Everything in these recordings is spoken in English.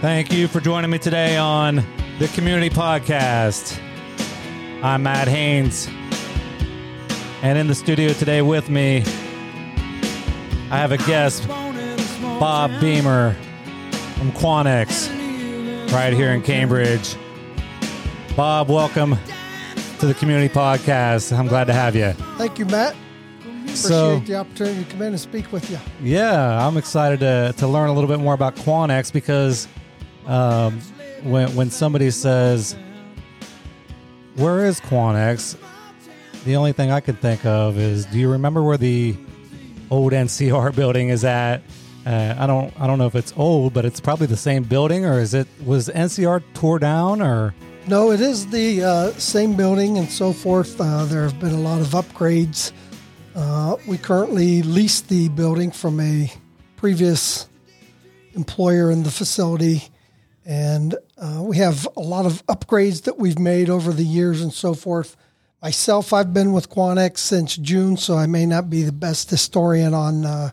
Thank you for joining me today on the Community Podcast. I'm Matt Haynes. And in the studio today with me, I have a guest, Bob Beamer from Quanex, right here in Cambridge. Bob, welcome to the Community Podcast. I'm glad to have you. Thank you, Matt. Appreciate So- the opportunity to come in and speak with you. Yeah, I'm excited to, to learn a little bit more about Quanex because um, when when somebody says, "Where is Quanex?" the only thing I can think of is, "Do you remember where the old NCR building is at?" Uh, I don't I don't know if it's old, but it's probably the same building, or is it was NCR tore down, or No, it is the uh, same building and so forth. Uh, there have been a lot of upgrades. Uh, we currently lease the building from a previous employer in the facility, and uh, we have a lot of upgrades that we've made over the years and so forth. Myself, I've been with Quanex since June, so I may not be the best historian on uh,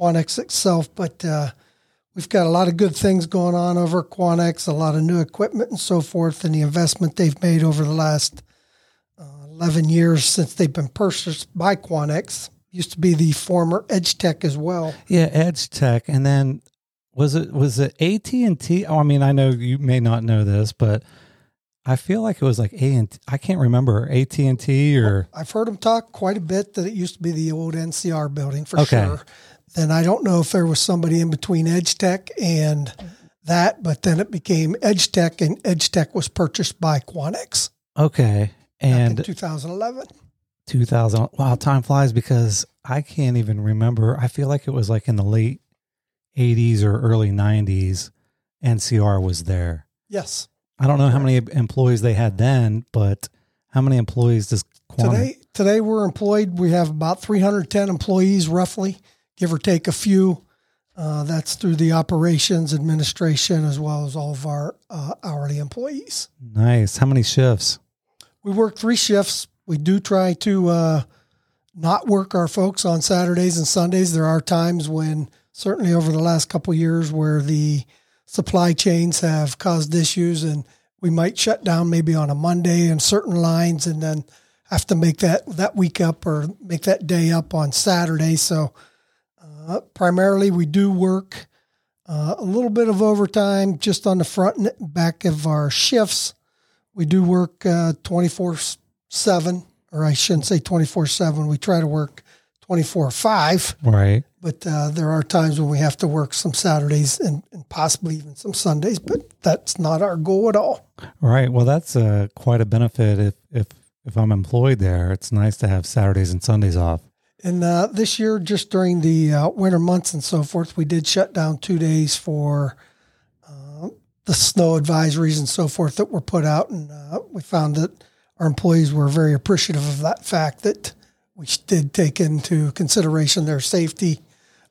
itself, but uh, we've got a lot of good things going on over Quanex, a lot of new equipment and so forth, and the investment they've made over the last uh, 11 years since they've been purchased by Quanex. Used to be the former Edge Tech as well. yeah, Edge Tech, and then was it was it AT and T? Oh, I mean, I know you may not know this, but I feel like it was like A and I can't remember AT and T or I've heard them talk quite a bit that it used to be the old NCR building for Okay. sure. Then I don't know if there was somebody in between Edge Tech and that, but then it became Edge Tech, and Edge Tech was purchased by Quanex okay, and 2011. 2000. Wow, time flies because I can't even remember. I feel like it was like in the late 80s or early 90s. NCR was there. Yes. I don't know how many employees they had then, but how many employees does Quantum? Today, today we're employed. We have about 310 employees, roughly, give or take a few. Uh, that's through the operations administration as well as all of our uh, hourly employees. Nice. How many shifts? We work three shifts. We do try to uh, not work our folks on Saturdays and Sundays. There are times when, certainly over the last couple years, where the supply chains have caused issues, and we might shut down maybe on a Monday in certain lines, and then have to make that that week up or make that day up on Saturday. So, uh, primarily, we do work uh, a little bit of overtime just on the front and back of our shifts. We do work uh, 24 7, or I shouldn't say 24 7. We try to work 24 5, Right. but uh, there are times when we have to work some Saturdays and, and possibly even some Sundays, but that's not our goal at all. Right. Well, that's uh, quite a benefit if, if, if I'm employed there. It's nice to have Saturdays and Sundays off. And uh, this year, just during the uh, winter months and so forth, we did shut down two days for uh, the snow advisories and so forth that were put out. And uh, we found that our employees were very appreciative of that fact that we did take into consideration their safety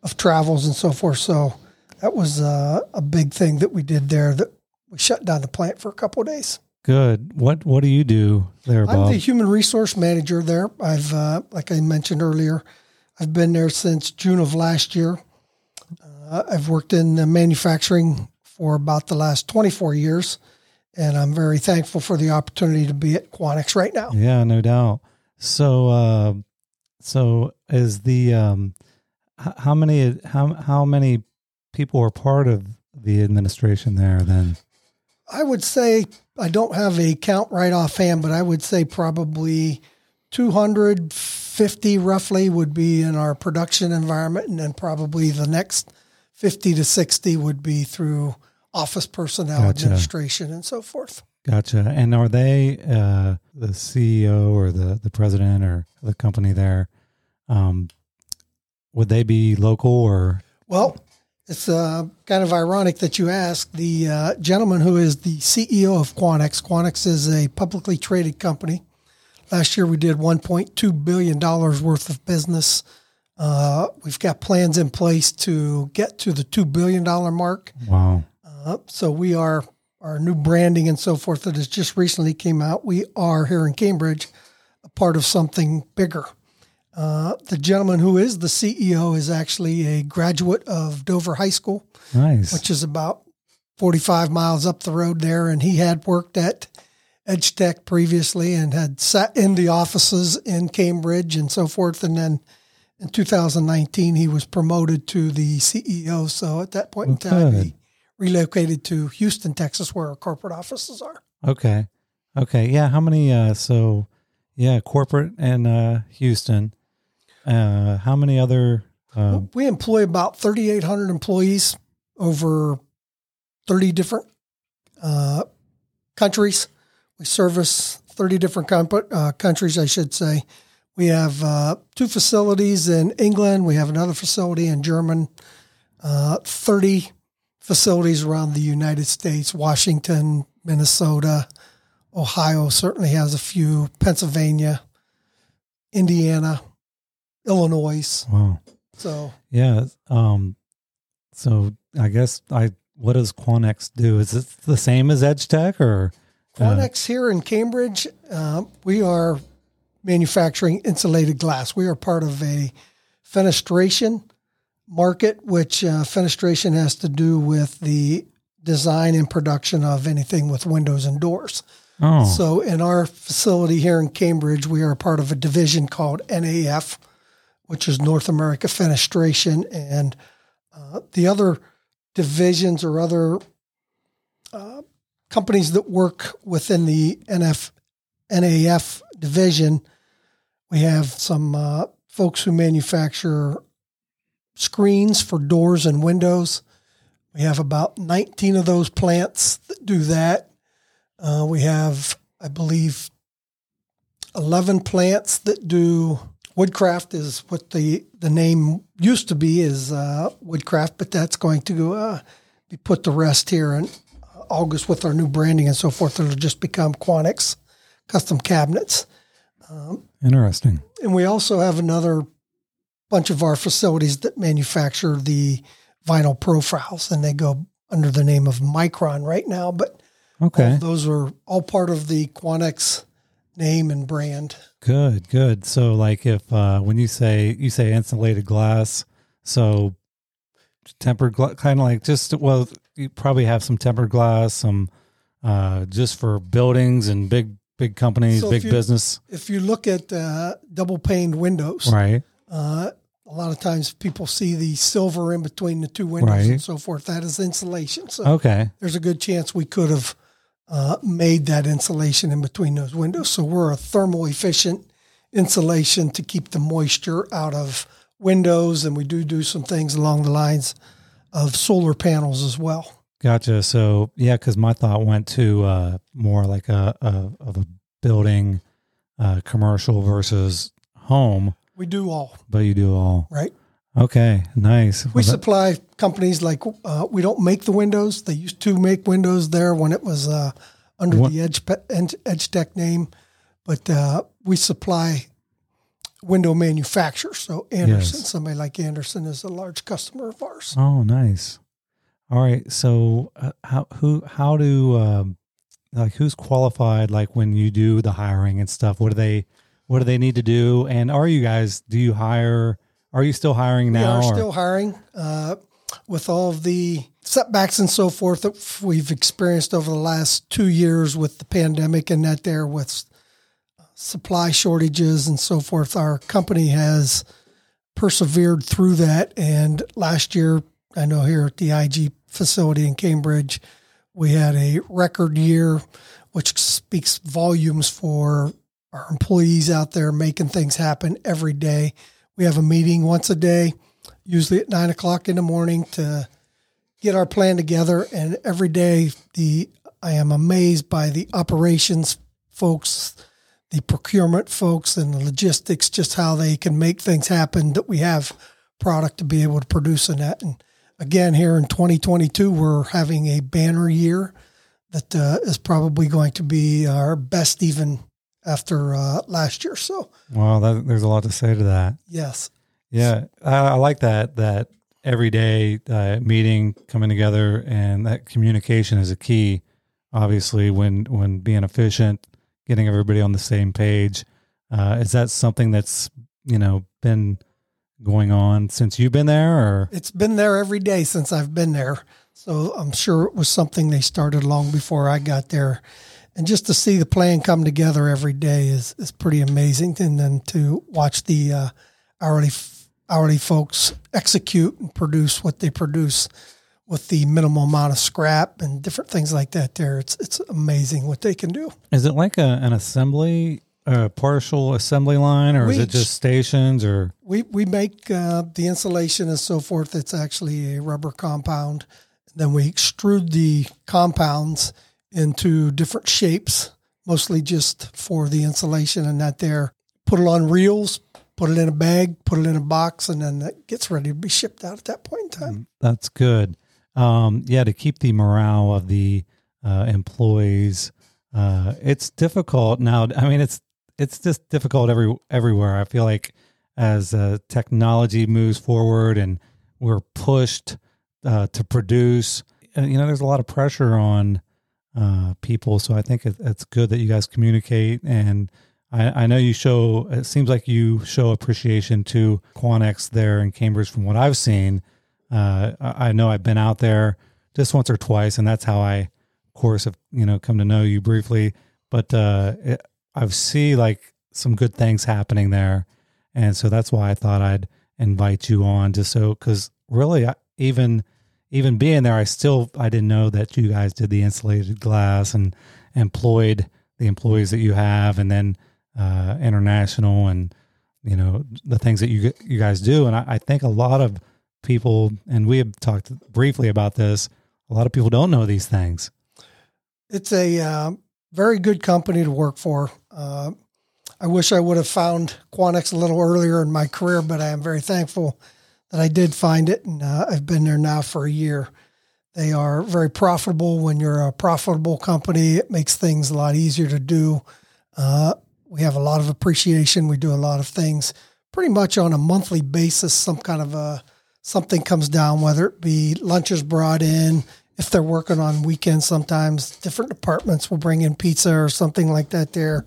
of travels and so forth. So that was uh, a big thing that we did there that we shut down the plant for a couple of days. Good. What What do you do there, I'm the human resource manager there. I've, uh, like I mentioned earlier, I've been there since June of last year. Uh, I've worked in manufacturing for about the last 24 years, and I'm very thankful for the opportunity to be at Quanex right now. Yeah, no doubt. So, uh, so is the um, h- how many how how many people are part of the administration there? Then I would say I don't have a count right offhand, but I would say probably 250 roughly would be in our production environment, and then probably the next 50 to 60 would be through office personnel Gotcha. administration and so forth. Gotcha. And are they uh, the CEO or the the president or the company there? Um, would they be local or Well, it's uh, kind of ironic that you ask. The uh, gentleman who is the CEO of Quanex, Quanex is a publicly traded company. Last year we did $1.2 billion worth of business. Uh, we've got plans in place to get to the $2 billion mark. wow? Uh, so we are our new branding and so forth that has just recently came out. We are here in Cambridge a part of something bigger. Uh, the gentleman who is the CEO is actually a graduate of Dover High School, Nice. which is about 45 miles up the road there, and he had worked at Edge Tech previously and had sat in the offices in Cambridge and so forth. And then in 2019, he was promoted to the CEO. So at that point in time, he relocated to Houston, Texas, where our corporate offices are. Okay. Okay. Yeah. How many? Uh, so, yeah, corporate and uh, Houston. Uh, how many other? Uh, We employ about 3,800 employees over 30 different uh, countries. We service 30 different comp- uh, countries, I should say. We have uh, two facilities in England. We have another facility in German. Uh, 30 facilities around the United States, Washington, Minnesota, Ohio certainly has a few, Pennsylvania, Indiana, Illinois. wow. So Yeah. Um. So I guess I. What does Quanex do? Is it the same as Edge Tech or? uh, Quanex here in Cambridge, uh, we are manufacturing insulated glass. We are part of a fenestration market, which uh, fenestration has to do with the design and production of anything with windows and doors. Oh. So, in our facility here in Cambridge, we are part of a division called NAF, which is North America Fenestration, and uh, the other divisions or other uh, companies that work within the NF NAF division. We have some uh, folks who manufacture screens for doors and windows. We have about 19 of those plants that do that. Uh, we have, I believe, 11 plants that do woodcraft is what the, the name used to be is uh, woodcraft, but that's going to uh, be put to rest here in August with our new branding and so forth. It'll just become Quanex custom cabinets. Interesting. And we also have another bunch of our facilities that manufacture the vinyl profiles, and they go under the name of Mikron right now. But Okay. those are all part of the Quanex name and brand. Good. Good. So, like, if uh, when you say you say insulated glass, so tempered, gla- kind of like just well, you probably have some tempered glass, some uh, just for buildings and big big companies, So if big you- business, If you look at uh, double paned windows, right? uh, a lot of times people see the silver in between the two windows Right. and so forth. That is insulation. So Okay. there's a good chance we could have uh, made that insulation in between those windows. So we're a thermal efficient insulation to keep the moisture out of windows, and we do do some things along the lines of solar panels as well. Gotcha. So yeah, because my thought went to uh, more like a, a of a building, uh, commercial versus home, We do all but you do all. right. Okay, nice. We Well, that- supply companies like uh, we don't make the windows. They used to make windows there when it was uh, under What- the Edge Edge Tech name, but uh, we supply window manufacturers. So Andersen, Yes. somebody like Andersen, is a large customer of ours. Oh, nice. All right. So uh, how who how do um, like who's qualified? Like when you do the hiring and stuff, what do they what do they need to do? And are you guys do you hire? Are you still hiring now? We are or- still hiring uh, with all of the setbacks and so forth that we've experienced over the last two years with the pandemic and that there with supply shortages and so forth. Our company has persevered through that. And last year, I know here at the IG facility in Cambridge, we had a record year, which speaks volumes for our employees out there making things happen every day. We have a meeting once a day, usually at nine o'clock in the morning, to get our plan together. And every day, the I am amazed by the operations folks, the procurement folks, and the logistics, just how they can make things happen. That we have product to be able to produce in that. And again, here in 2022, we're having a banner year that uh, is probably going to be our best even after uh, last year. So Well, that, there's a lot to say to that. yes, Yeah, I, I like that. That everyday uh, meeting coming together and that communication is a key. Obviously, when when being efficient, getting everybody on the same page. Uh, is that something that's you know been going on since you've been there, or It's been there every day since I've been there. So I'm sure it was something they started long before I got there. And just to see the plan come together every day is, is pretty amazing. And then to watch the uh, hourly hourly folks execute and produce what they produce with the minimal amount of scrap and different things like that. There, it's it's amazing what they can do. is it like a, an assembly, a partial assembly line, or is it just stations, or We we make uh, the insulation and so forth. It's actually a rubber compound. Then we extrude the compounds into different shapes, mostly just for the insulation and that there. Put it on reels, put it in a bag, put it in a box, and then it gets ready to be shipped out at that point in time. That's good. Um, yeah, to keep the morale of the uh, employees. Uh, it's difficult now. I mean, it's it's just difficult every everywhere. I feel like as uh, technology moves forward and we're pushed uh, to produce, uh, you know, there's a lot of pressure on uh, people. So I think it, it's good that you guys communicate and. I, I know you show. It seems like you show appreciation to Quanex there in Cambridge, from what I've seen. Uh, I know I've been out there just once or twice, and that's how I, of course, have you know come to know you briefly. But uh, I've see like some good things happening there, and so that's why I thought I'd invite you on, just so because really, I, even even being there, I still I didn't know that you guys did the insulated glass and employed the employees that you have, and then uh, international and you know the things that you you guys do, and I, I think a lot of people, and we have talked briefly about this. A lot of people don't know these things. It's a uh, very good company to work for. Uh, I wish I would have found Quanex a little earlier in my career, but I am very thankful that I did find it, and uh, I've been there now for a year. They are very profitable. When you're a profitable company, it makes things a lot easier to do. Uh, we have a lot of appreciation. We do a lot of things pretty much on a monthly basis. Some kind of a something comes down, whether it be lunches brought in, if they're working on weekends, sometimes different departments will bring in pizza or something like that there.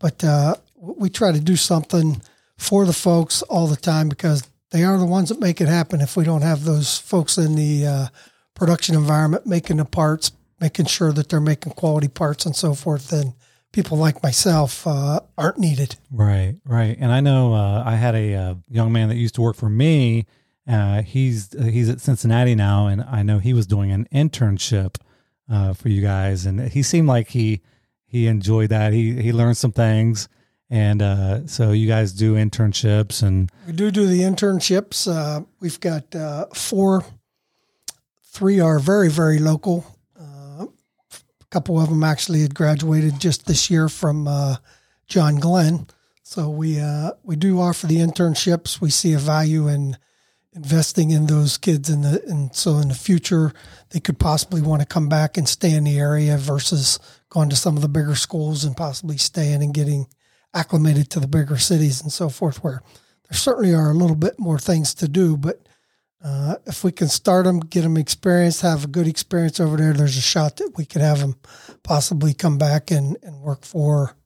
But uh, we try to do something for the folks all the time because they are the ones that make it happen. If we don't have those folks in the uh, production environment making the parts, making sure that they're making quality parts and so forth, then people like myself uh, aren't needed. Right, right. And I know uh, I had a uh, young man that used to work for me. Uh, he's he's at Cincinnati now, and I know he was doing an internship uh, for you guys, and he seemed like he he enjoyed that. He he learned some things, and uh, so you guys do internships, and We do do the internships. Uh, we've got uh, four. Three are very, very local. Uh, a couple of them actually had graduated just this year from uh, John Glenn. So we uh, we do offer the internships. We see a value in investing in those kids in the and so in the future they could possibly want to come back and stay in the area versus going to some of the bigger schools and possibly staying and getting acclimated to the bigger cities and so forth where there certainly are a little bit more things to do but uh, if we can start them get them experience have a good experience over there there's a shot that we could have them possibly come back and, and work for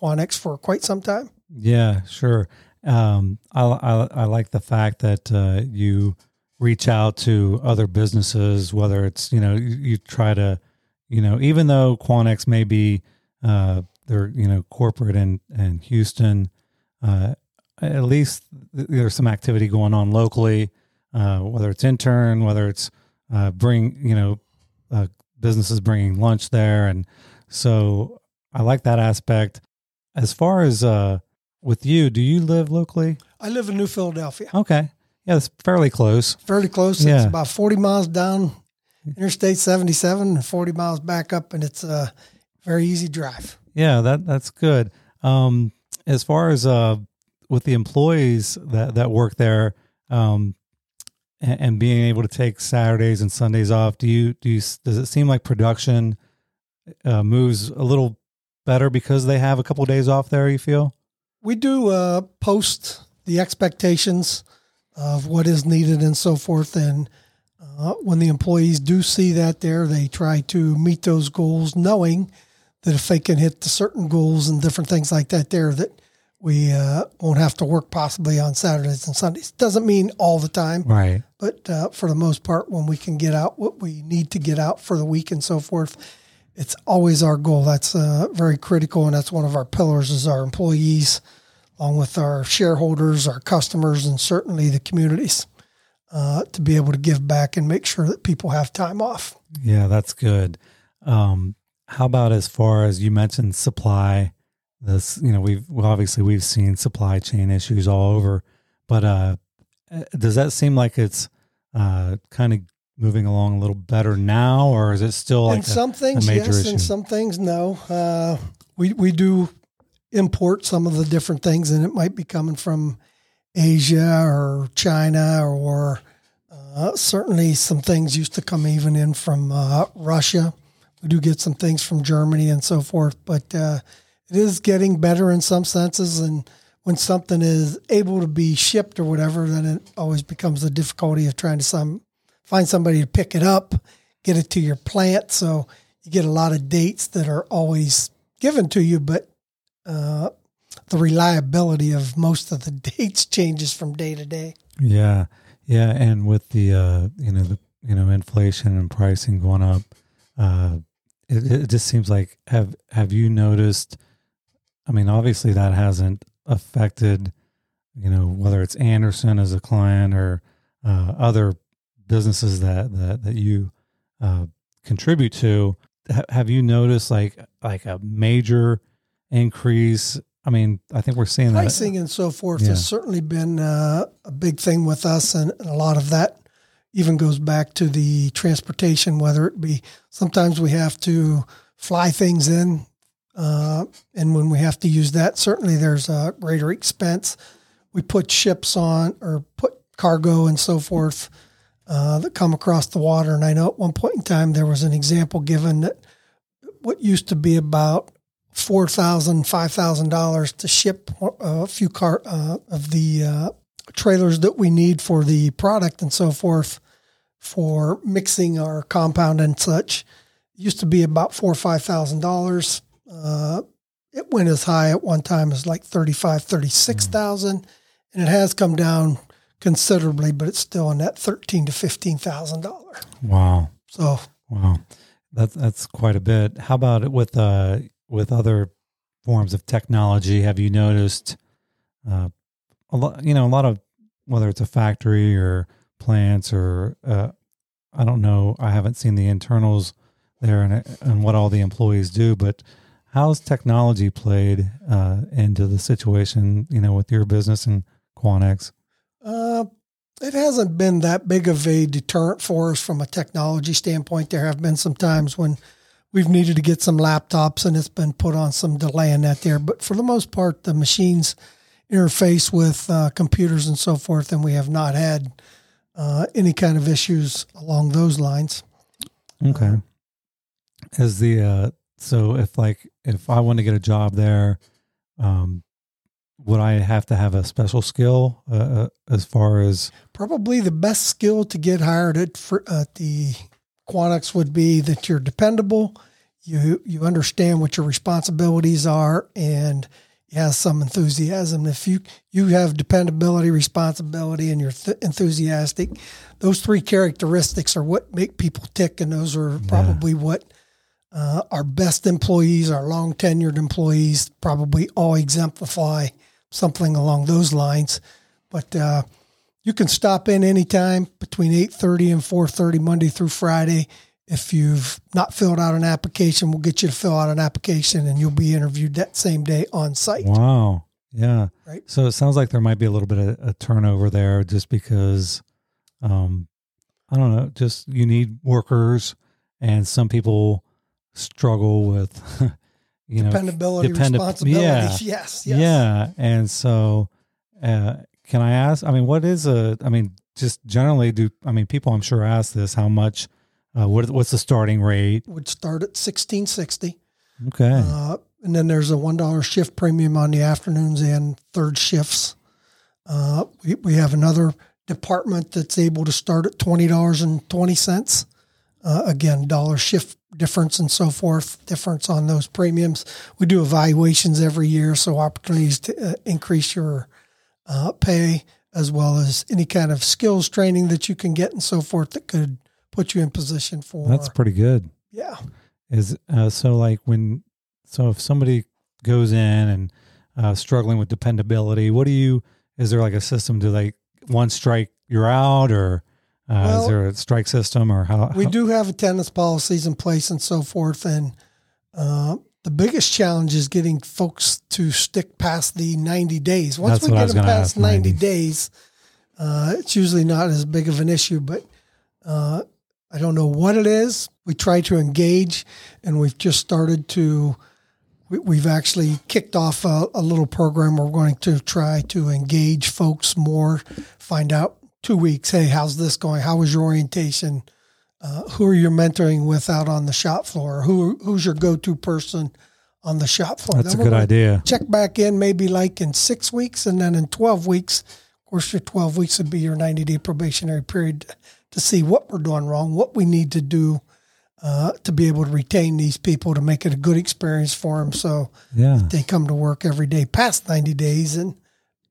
quanex for quite some time yeah, sure. Um, I, I I like the fact that uh, you reach out to other businesses, whether it's you know you, you try to, you know, even though Quanex may be uh, they're you know corporate in in Houston, uh, at least there's some activity going on locally, uh, whether it's intern, whether it's uh, bring you know uh, businesses bringing lunch there, and so I like that aspect. As far as uh, with you, do you live locally? i live in new philadelphia Okay, yeah, it's fairly close. fairly close. Yeah. It's about 40 miles down Interstate 77 and 40 miles back up, and it's a very easy drive. Yeah, that that's good. Um, as far as uh, with the employees that that work there, um, and, and being able to take Saturdays and Sundays off, do you do you does it seem like production uh, moves a little better because they have a couple of days off there? You feel? We do uh, post the expectations of what is needed and so forth. And uh, when the employees do see that there, they try to meet those goals, knowing that if they can hit the certain goals and different things like that, there, that we uh, won't have to work possibly on Saturdays and Sundays. Doesn't mean all the time, Right. but uh, for the most part, when we can get out what we need to get out for the week and so forth, it's always our goal. That's uh, very critical, and that's one of our pillars is our employees, along with our shareholders, our customers, and certainly the communities, uh, to be able to give back and make sure that people have time off. Yeah, that's good. Um, how about as far as you mentioned supply? This, you know, we've well, obviously we've seen supply chain issues all over, but uh, does that seem like it's uh, kind of moving along a little better now, or is it still like and some things major yes, issue? and some things no. Uh, we we do import some of the different things, and it might be coming from Asia or China, or uh, certainly some things used to come even in from uh, Russia. We do get some things from Germany and so forth, but uh, it is getting better in some senses. And when something is able to be shipped or whatever, then it always becomes the difficulty of trying to some find somebody to pick it up, get it to your plant. So you get a lot of dates that are always given to you, but uh, the reliability of most of the dates changes from day to day. Yeah, yeah, and with the uh, you know the you know inflation and pricing going up, uh, it, it just seems like have have you noticed? I mean, obviously that hasn't affected you know whether it's Andersen as a client or uh, other businesses that that that you uh, contribute to. Ha- have you noticed like like a major increase? I mean, I think we're seeing that. Pricing and so forth Yeah. has certainly been uh, a big thing with us, and, and a lot of that even goes back to the transportation. Whether it be sometimes we have to fly things in, uh, and when we have to use that, certainly there's a greater expense. We put ships on or put cargo and so forth uh, that come across the water. And I know at one point in time there was an example given that what used to be about four thousand, five thousand dollars to ship a few car uh, of the uh, trailers that we need for the product and so forth for mixing our compound and such. Used to be about four or five thousand dollars. Uh, it went as high at one time as like thirty-five, thirty-six thousand, and it has come down considerably, but it's still in that thirteen to fifteen thousand dollar. wow. So Wow, that's that's quite a bit. How about it with uh with other forms of technology? Have you noticed uh, a lot? You know, a lot of whether it's a factory or plants or uh, I don't know. I haven't seen the internals there and and what all the employees do, but how's technology played uh, into the situation? You know, with your business and Quanex. Uh, it hasn't been that big of a deterrent for us from a technology standpoint. There have been some times when we've needed to get some laptops and it's been put on some delay in that there. But for the most part, the machines interface with uh, computers and so forth, and we have not had uh, any kind of issues along those lines. Okay. Is the uh so if like if I want to get a job there, um would I have to have a special skill uh, uh, as far as Probably the best skill to get hired at, for, at the Quanex would be that you're dependable, you you understand what your responsibilities are, and you have some enthusiasm. If you you have dependability, responsibility, and you're th- enthusiastic, those three characteristics are what make people tick, and those are probably what uh, our best employees, our long tenured employees, probably all exemplify something along those lines. But uh, you can stop in anytime between 8.30 and 4.30 monday through friday if you've not filled out an application we'll get you to fill out an application and you'll be interviewed that same day on site wow. Yeah. Right. So it sounds like there might be a little bit of a turnover there just because um I don't know, just you need workers and some people struggle with you know dependability dependab- responsibility yeah. yes yes Yeah, and so uh, can I ask? I mean, what is a? I mean, just generally, do I mean people? I'm sure ask this. How much? Uh, what what's the starting rate? would start at 1660 Okay, uh, and then there's a one dollar shift premium on the afternoons and third shifts uh, we, we have another department that's able to start at twenty dollars and twenty cents uh, again dollar shift difference and so forth, difference on those premiums. We do evaluations every year, so opportunities to uh, increase your uh, pay as well as any kind of skills training that you can get and so forth that could put you in position for. That's pretty good. Yeah. Is uh, so like when so if somebody goes in and uh, struggling with dependability, what do you? Is there like a system to like one strike you're out, or uh, Well, is there a strike system, or how? We how- do have attendance policies in place and so forth. And uh, the biggest challenge is getting folks to stick past the 90 days. Once That's we get them past 90, 90. days, uh, it's usually not as big of an issue. But uh, I don't know what it is. We try to engage, and we've just started to. we- We've actually kicked off a, a little program. We're going to try to engage folks more, find out two weeks. Hey, how's this going? How was your orientation? Uh, who are you mentoring with out on the shop floor? Who who's your go-to person on the shop floor? That's a Then we're good idea. Check back in maybe like in six weeks, and then in twelve weeks. Of course, your twelve weeks would be your ninety-day probationary period to see what we're doing wrong, what we need to do uh, to be able to retain these people to make it a good experience for them. So Yeah. they come to work every day past ninety days and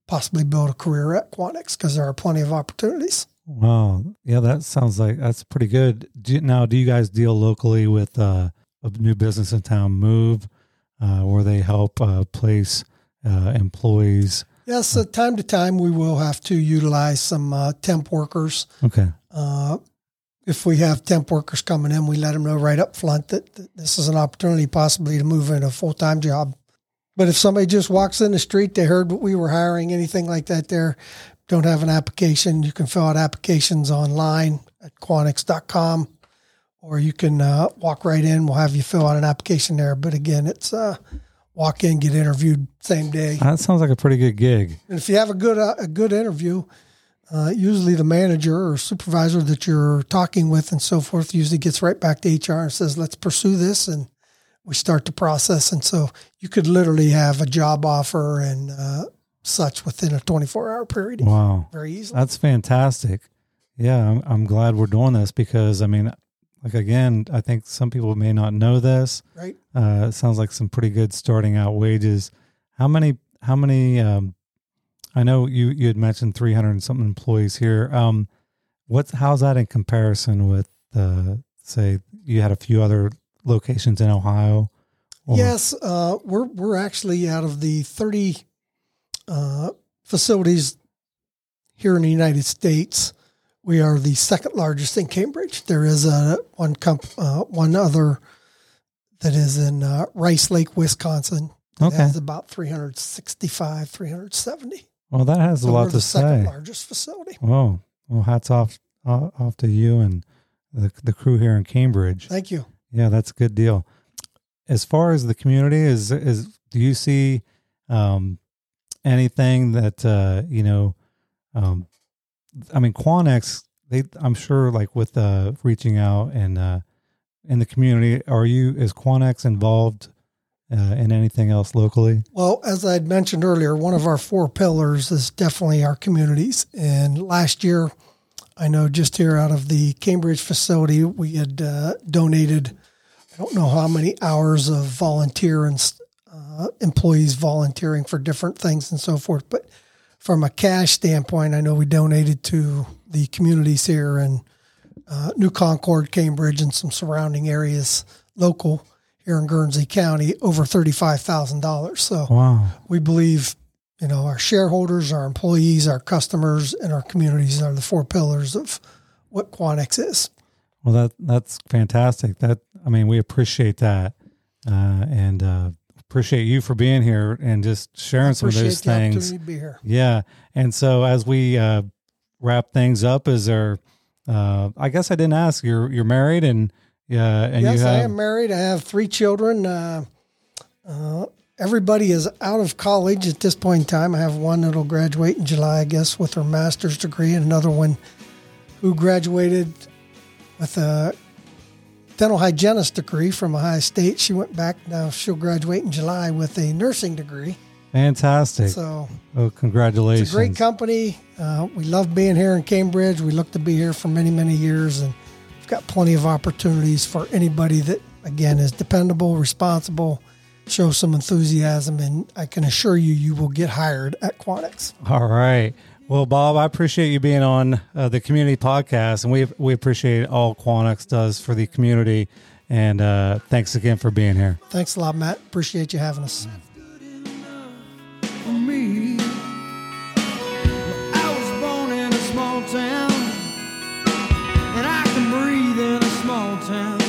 possibly build a career at Quanex because there are plenty of opportunities. Wow. Yeah, that sounds like that's pretty good. Do you, now, do you guys deal locally with uh, a new business in town, Move, uh, where they help uh, place uh, employees? Yes, uh, time to time we will have to utilize some uh, temp workers. Okay. Uh, if we have temp workers coming in, we let them know right up front that, that this is an opportunity possibly to move into a full time job. But if somebody just walks in the street, they heard what we were hiring, anything like that, there don't have an application, you can fill out applications online at quanex.com or you can uh, walk right in. We'll have you fill out an application there. But again, it's uh, walk in, get interviewed same day. That sounds like a pretty good gig. And if you have a good uh, a good interview, uh, usually the manager or supervisor that you're talking with and so forth usually gets right back to HR and says, "Let's pursue this," and we start the process. And so you could literally have a job offer and uh, such within a 24 hour period, Wow. very easily. That's fantastic. Yeah, I'm, I'm glad we're doing this because, I mean, like again, I think some people may not know this. Right? Uh, it sounds like some pretty good starting out wages. How many? How many? Um, I know you you had mentioned 300 and something employees here. Um, what's how's that in comparison with uh, say you had a few other locations in Ohio? Or- Yes, uh, we're we're actually out of the 30 uh, facilities here in the United States. We are the second largest in Cambridge. There is a one comp, uh, one other that is in uh, Rice Lake, Wisconsin. That Okay. has about 365, 370. Well, that has a lot to say. largest facility. Whoa. Well, hats off uh, off to you and the the crew here in Cambridge. Thank you. Yeah, that's a good deal. As far as the community is is do you see um anything that uh you know um I mean Quanex they I'm sure like with uh reaching out and uh in the community are you is Quanex involved uh, in anything else locally? Well, as I had mentioned earlier, one of our four pillars is definitely our communities. And last year, I know just here out of the Cambridge facility, we had uh, donated, I don't know how many hours of volunteer and uh, employees volunteering for different things and so forth. But from a cash standpoint, I know we donated to the communities here in uh, New Concord, Cambridge, and some surrounding areas, local here in Guernsey County, over thirty-five thousand dollars. So Wow. we believe, you know, our shareholders, our employees, our customers, and our communities are the four pillars of what Quanex is. Well, that that's fantastic. That I mean, we appreciate that, uh, and uh, appreciate you for being here and just sharing some of those the things. to be here. Yeah, and so as we uh, wrap things up, is there? Uh, I guess I didn't ask. You're you're married and yeah, and yes, you have I am married. I have three children. Uh, uh, everybody is out of college at this point in time. I have one that'll graduate in July, I guess, with her master's degree, and another one who graduated with a dental hygienist degree from Ohio State. She went back. Now she'll graduate in July with a nursing degree. fantastic. So oh, congratulations! it's a great company. Uh, we love being here in Cambridge. We look to be here for many, many years, and got plenty of opportunities for anybody that, again, is dependable, responsible, show some enthusiasm, and I can assure you, you will get hired at Quanex. All right. Well, Bob, I appreciate you being on uh, the community podcast, and we we appreciate all Quanex does for the community. And uh, thanks again for being here. Thanks a lot, Matt. Appreciate you having us. for me.